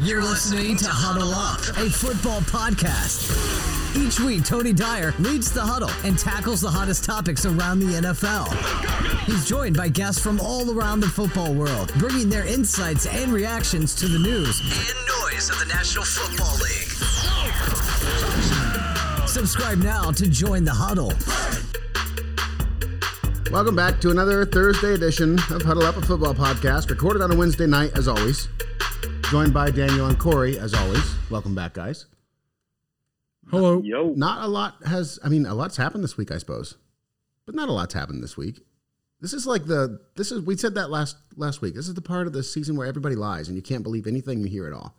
You're listening to Huddle Up, a football podcast. Each week, Tony Dyer leads the huddle and tackles the hottest topics around the NFL. He's joined by guests from all around the football world, bringing their insights and reactions to the news and noise of the National Football League. Subscribe now to join the huddle. Welcome back to another Thursday edition of Huddle Up, a football podcast, recorded on a Wednesday night, as always. Joined by Daniel and Corey, as always. Welcome back, guys. Hello. Yo. Not a lot has, I mean, a lot's happened this week, I suppose, but not a lot's happened this week. This is like the, this is, we said that last last week. This is the part of the season where everybody lies and you can't believe anything you hear at all.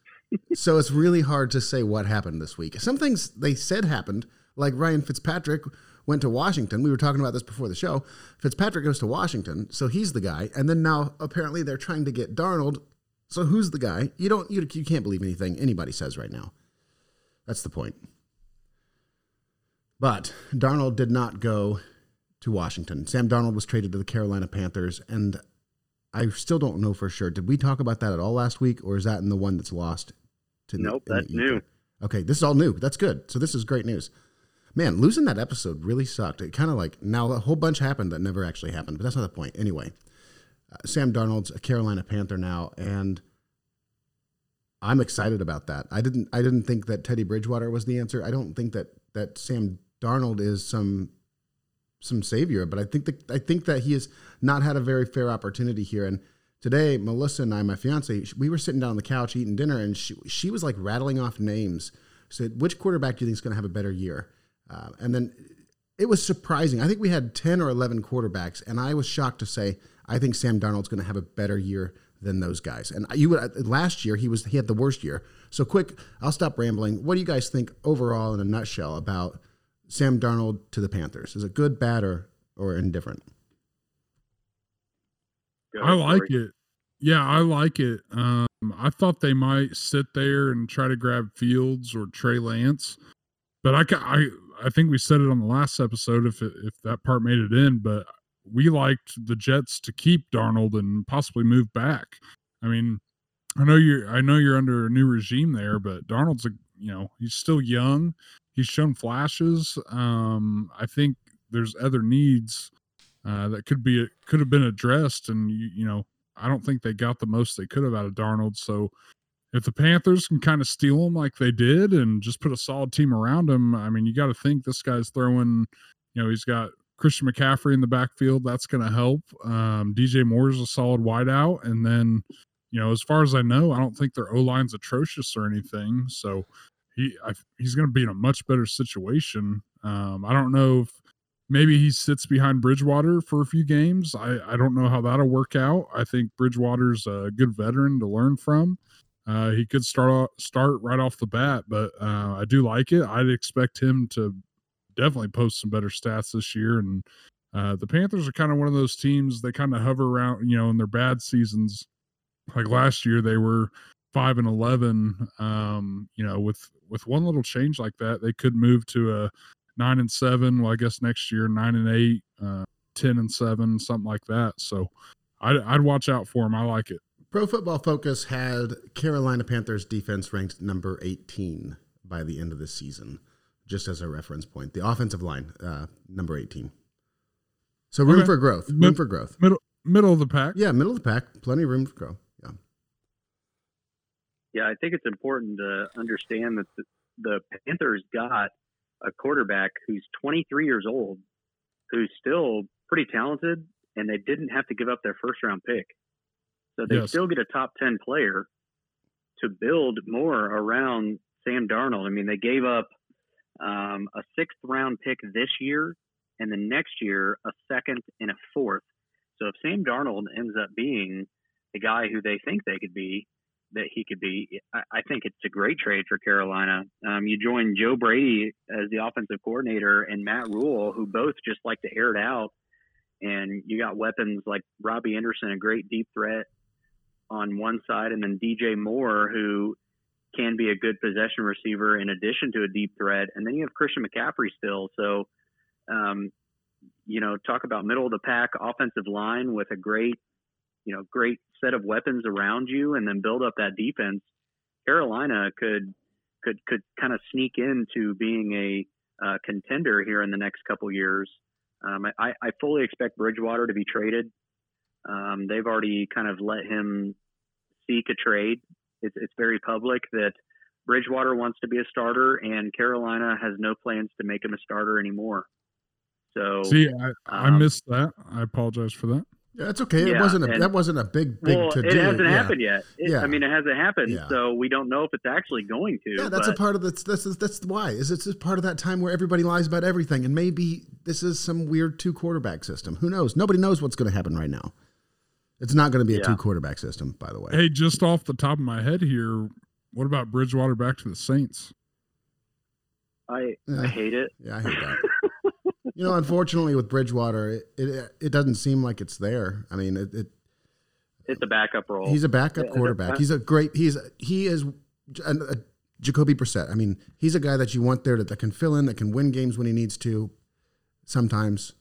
so it's really hard to say what happened this week. Some things they said happened, like Ryan Fitzpatrick went to Washington. We were talking about this before the show. Fitzpatrick goes to Washington, so he's the guy. And then now apparently they're trying to get Darnold. So who's the guy? You don't you, you can't believe anything anybody says right now. That's the point. But Darnold did not go to Washington. Sam Darnold was traded to the Carolina Panthers and I still don't know for sure. Did we talk about that at all last week or is that in the one that's lost to Nope, the, that's new. Okay, this is all new. That's good. So this is great news man, losing that episode really sucked. It kind of like now a whole bunch happened that never actually happened, but that's not the point. Anyway, uh, Sam Darnold's a Carolina Panther now, and I'm excited about that. I didn't I didn't think that Teddy Bridgewater was the answer. I don't think that that Sam Darnold is some some savior, but I think that I think that he has not had a very fair opportunity here. And today, Melissa and I, my fiance, we were sitting down on the couch eating dinner, and she she was like rattling off names. Said, which quarterback do you think is going to have a better year? Uh, and then it was surprising. I think we had 10 or 11 quarterbacks, and I was shocked to say I think Sam Darnold's going to have a better year than those guys. And you would uh, last year he was he had the worst year. So quick, I'll stop rambling. What do you guys think overall in a nutshell about Sam Darnold to the Panthers? Is it good, bad, or or indifferent? I like it. Yeah, I like it. Um, I thought they might sit there and try to grab Fields or Trey Lance, but I, I I think we said it on the last episode if it, if that part made it in, but we liked the Jets to keep Darnold and possibly move back. I mean, I know you're I know you're under a new regime there, but Darnold's a you know he's still young. He's shown flashes. Um, I think there's other needs uh, that could be could have been addressed, and you, you know I don't think they got the most they could have out of Darnold. So if the Panthers can kind of steal him like they did and just put a solid team around him, I mean, you got to think this guy's throwing, you know, he's got Christian McCaffrey in the backfield. That's going to help. Um, DJ is a solid wideout. And then, you know, as far as I know, I don't think their O line's atrocious or anything. So he I, he's going to be in a much better situation. Um, I don't know if maybe he sits behind Bridgewater for a few games. I, I don't know how that'll work out. I think Bridgewater's a good veteran to learn from. Uh, he could start start right off the bat, but uh, I do like it. I'd expect him to definitely post some better stats this year. And uh, the Panthers are kind of one of those teams they kind of hover around, you know, in their bad seasons. Like last year, they were five and eleven. Um, you know, with with one little change like that, they could move to a nine and seven. Well, I guess next year nine and eight, uh, ten and seven, something like that. So I'd, I'd watch out for them. I like it. Pro Football Focus had Carolina Panthers defense ranked number 18 by the end of the season, just as a reference point. The offensive line, uh, number 18. So room okay. for growth. Room Mid- for growth. Middle middle of the pack. Yeah, middle of the pack. Plenty of room to grow. Yeah. Yeah, I think it's important to understand that the, the Panthers got a quarterback who's 23 years old, who's still pretty talented, and they didn't have to give up their first round pick. So they yes. still get a top 10 player to build more around Sam Darnold. I mean, they gave up um, a sixth round pick this year, and the next year, a second and a fourth. So if Sam Darnold ends up being the guy who they think they could be, that he could be, I, I think it's a great trade for Carolina. Um, you join Joe Brady as the offensive coordinator and Matt Rhule, who both just like to air it out. And you got weapons like Robbie Anderson, a great deep threat on one side, and then DJ Moore, who can be a good possession receiver in addition to a deep threat, and then you have Christian McCaffrey still. So, um, you know, talk about middle of the pack offensive line with a great, you know great set of weapons around you and then build up that defense, Carolina could could could kind of sneak into being a uh, contender here in the next couple years. Um, I, I fully expect Bridgewater to be traded. Um, they've already kind of let him seek a trade. It's, it's very public that Bridgewater wants to be a starter, and Carolina has no plans to make him a starter anymore. So, see, I, I um, missed that. I apologize for that. Yeah, that's okay. Yeah, it wasn't a, and, that wasn't a big big well, to it hasn't yeah. happened yet. It, yeah. I mean, it hasn't happened, yeah. so we don't know if it's actually going to. Yeah, that's but, a part of the. This is that's why is it's just part of that time where everybody lies about everything, and maybe this is some weird two quarterback system. Who knows? Nobody knows what's going to happen right now. It's not going to be a two quarterback system, by the way. Hey, just off the top of my head here, what about Bridgewater back to the Saints? I I hate it. Yeah, I hate that. you know, unfortunately, with Bridgewater, it, it, it doesn't seem like it's there. I mean, it, it it's a backup role. He's a backup quarterback. He's a great. He's he is a, a Jacoby Brissett. I mean, he's a guy that you want there that, that can fill in, that can win games when he needs to, sometimes,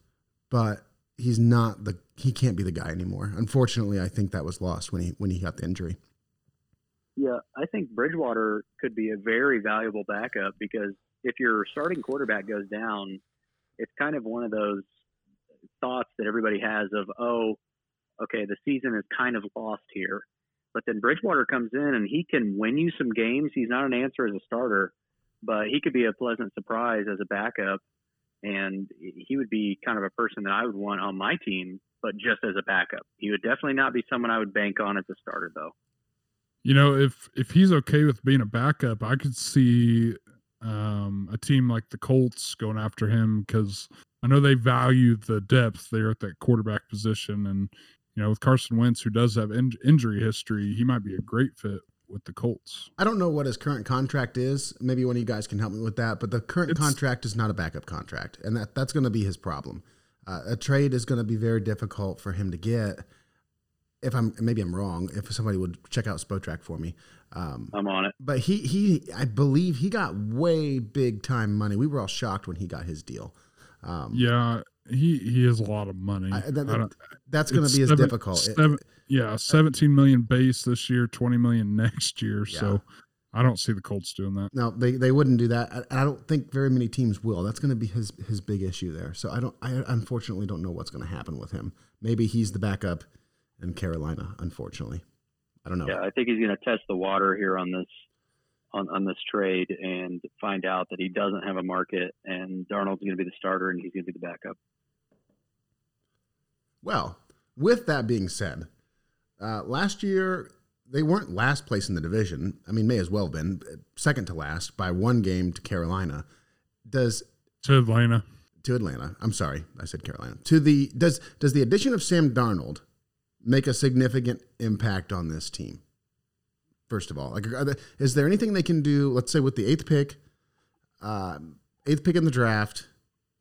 but he's not the he can't be the guy anymore. Unfortunately, I think that was lost when he when he got the injury. Yeah, I think Bridgewater could be a very valuable backup because if your starting quarterback goes down, it's kind of one of those thoughts that everybody has of, oh, okay, the season is kind of lost here. But then Bridgewater comes in and he can win you some games. He's not an answer as a starter, but he could be a pleasant surprise as a backup. And he would be kind of a person that I would want on my team, but just as a backup. He would definitely not be someone I would bank on as a starter, though. You know, if if he's okay with being a backup, I could see um, a team like the Colts going after him because I know they value the depth there at that quarterback position. And, you know, with Carson Wentz, who does have in- injury history, he might be a great fit with the Colts. I don't know what his current contract is. Maybe one of you guys can help me with that. But the current it's, contract is not a backup contract, and that that's going to be his problem. Uh, a trade is going to be very difficult for him to get. If I'm maybe I'm wrong. If somebody would check out Spotrac for me, um, I'm on it. But he he I believe he got way big time money. We were all shocked when he got his deal. Um, yeah, he he has a lot of money. I, that, that, that's going to be as seven, difficult. Seven, it, yeah, 17 million base this year, 20 million next year. Yeah. So I don't see the Colts doing that. No, they, they wouldn't do that. I, I don't think very many teams will. That's going to be his his big issue there. So I don't I unfortunately don't know what's going to happen with him. Maybe he's the backup in Carolina, unfortunately. I don't know. Yeah, I think he's going to test the water here on this on, on this trade and find out that he doesn't have a market and Darnold's going to be the starter and he's going to be the backup. Well, with that being said, uh, last year they weren't last place in the division. I mean, may as well have been second to last by one game to Carolina. Does to Atlanta to Atlanta? I'm sorry, I said Carolina. To the does does the addition of Sam Darnold make a significant impact on this team? First of all, like, there, is there anything they can do? Let's say with the eighth pick, uh, eighth pick in the draft,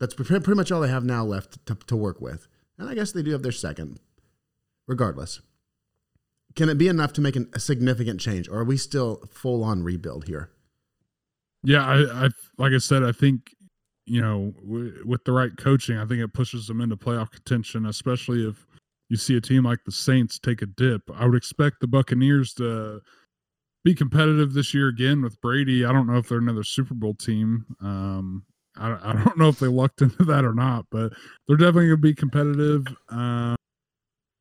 that's pretty much all they have now left to, to work with. And I guess they do have their second, regardless. Can it be enough to make an, a significant change, or are we still full on rebuild here? Yeah, I, I like I said, I think you know w- with the right coaching, I think it pushes them into playoff contention, especially if you see a team like the Saints take a dip. I would expect the Buccaneers to be competitive this year again with Brady. I don't know if they're another Super Bowl team. Um, I, I, don't know if they lucked into that or not, but they're definitely going to be competitive. Um,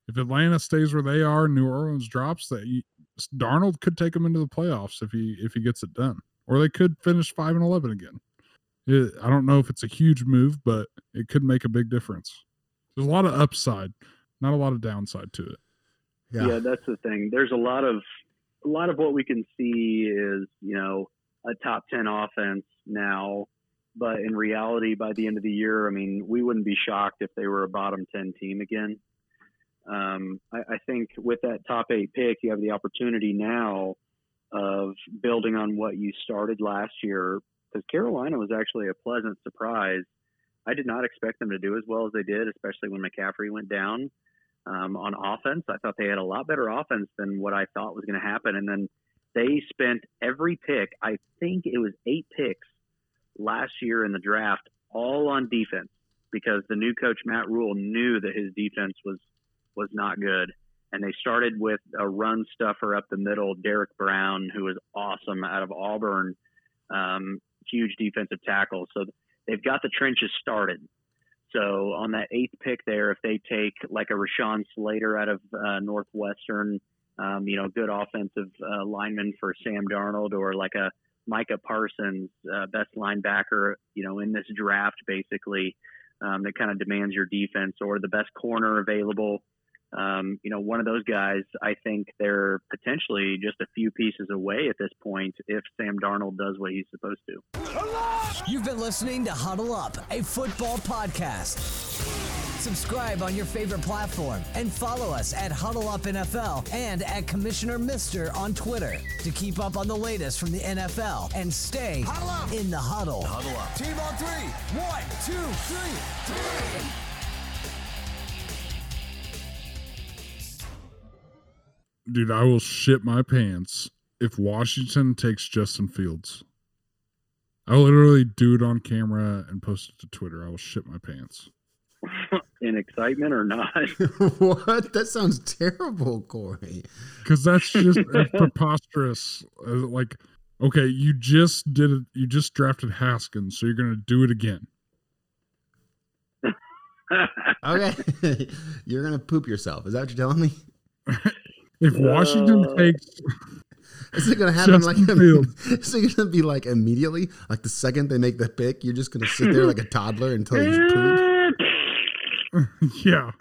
if Atlanta stays where they are, New Orleans drops, that Darnold could take them into the playoffs if he if he gets it done, or they could finish five and eleven again. It, I don't know if it's a huge move, but it could make a big difference. There's a lot of upside not a lot of downside to it. Yeah. yeah, that's the thing. There's a lot of a lot of what we can see is you know a top ten offense now, but in reality, by the end of the year, I mean, we wouldn't be shocked if they were a bottom ten team again. Um, I, I think with that top eight pick, you have the opportunity now of building on what you started last year because Carolina was actually a pleasant surprise. I did not expect them to do as well as they did, especially when McCaffrey went down um, on offense. I thought they had a lot better offense than what I thought was going to happen. And then they spent every pick, I think it was eight picks last year in the draft, all on defense because the new coach Matt Rhule, knew that his defense was was not good. and they started with a run stuffer up the middle, Derrick Brown, who was awesome out of Auburn, um, huge defensive tackle. So they've got the trenches started. So on that eighth pick there, if they take like a Rashawn Slater out of uh, Northwestern, um, you know, good offensive uh, lineman for Sam Darnold, or like a Micah Parsons, uh, best linebacker, you know, in this draft, basically, um, that kind of demands your defense, or the best corner available. Um, you know, one of those guys, I think they're potentially just a few pieces away at this point if Sam Darnold does what he's supposed to. You've been listening to Huddle Up, a football podcast. Subscribe on your favorite platform and follow us at Huddle Up NFL and at Commissioner Mister on Twitter to keep up on the latest from the NFL and stay in the huddle. Huddle up. Team on three. One, two, three, three. Dude, I will shit my pants if Washington takes Justin Fields. I will literally do it on camera and post it to Twitter. I will shit my pants. in excitement or not? what? That sounds terrible, Corey. Because that's just that's preposterous. Like, okay, you just did it. You just drafted Haskins, so you're gonna do it again. Okay, you're gonna poop yourself. Is that what you're telling me? If Washington Uh, takes, Is it gonna happen like? Is it gonna be like immediately? Like the second they make the pick, you're just gonna sit there like a toddler until you poop? yeah,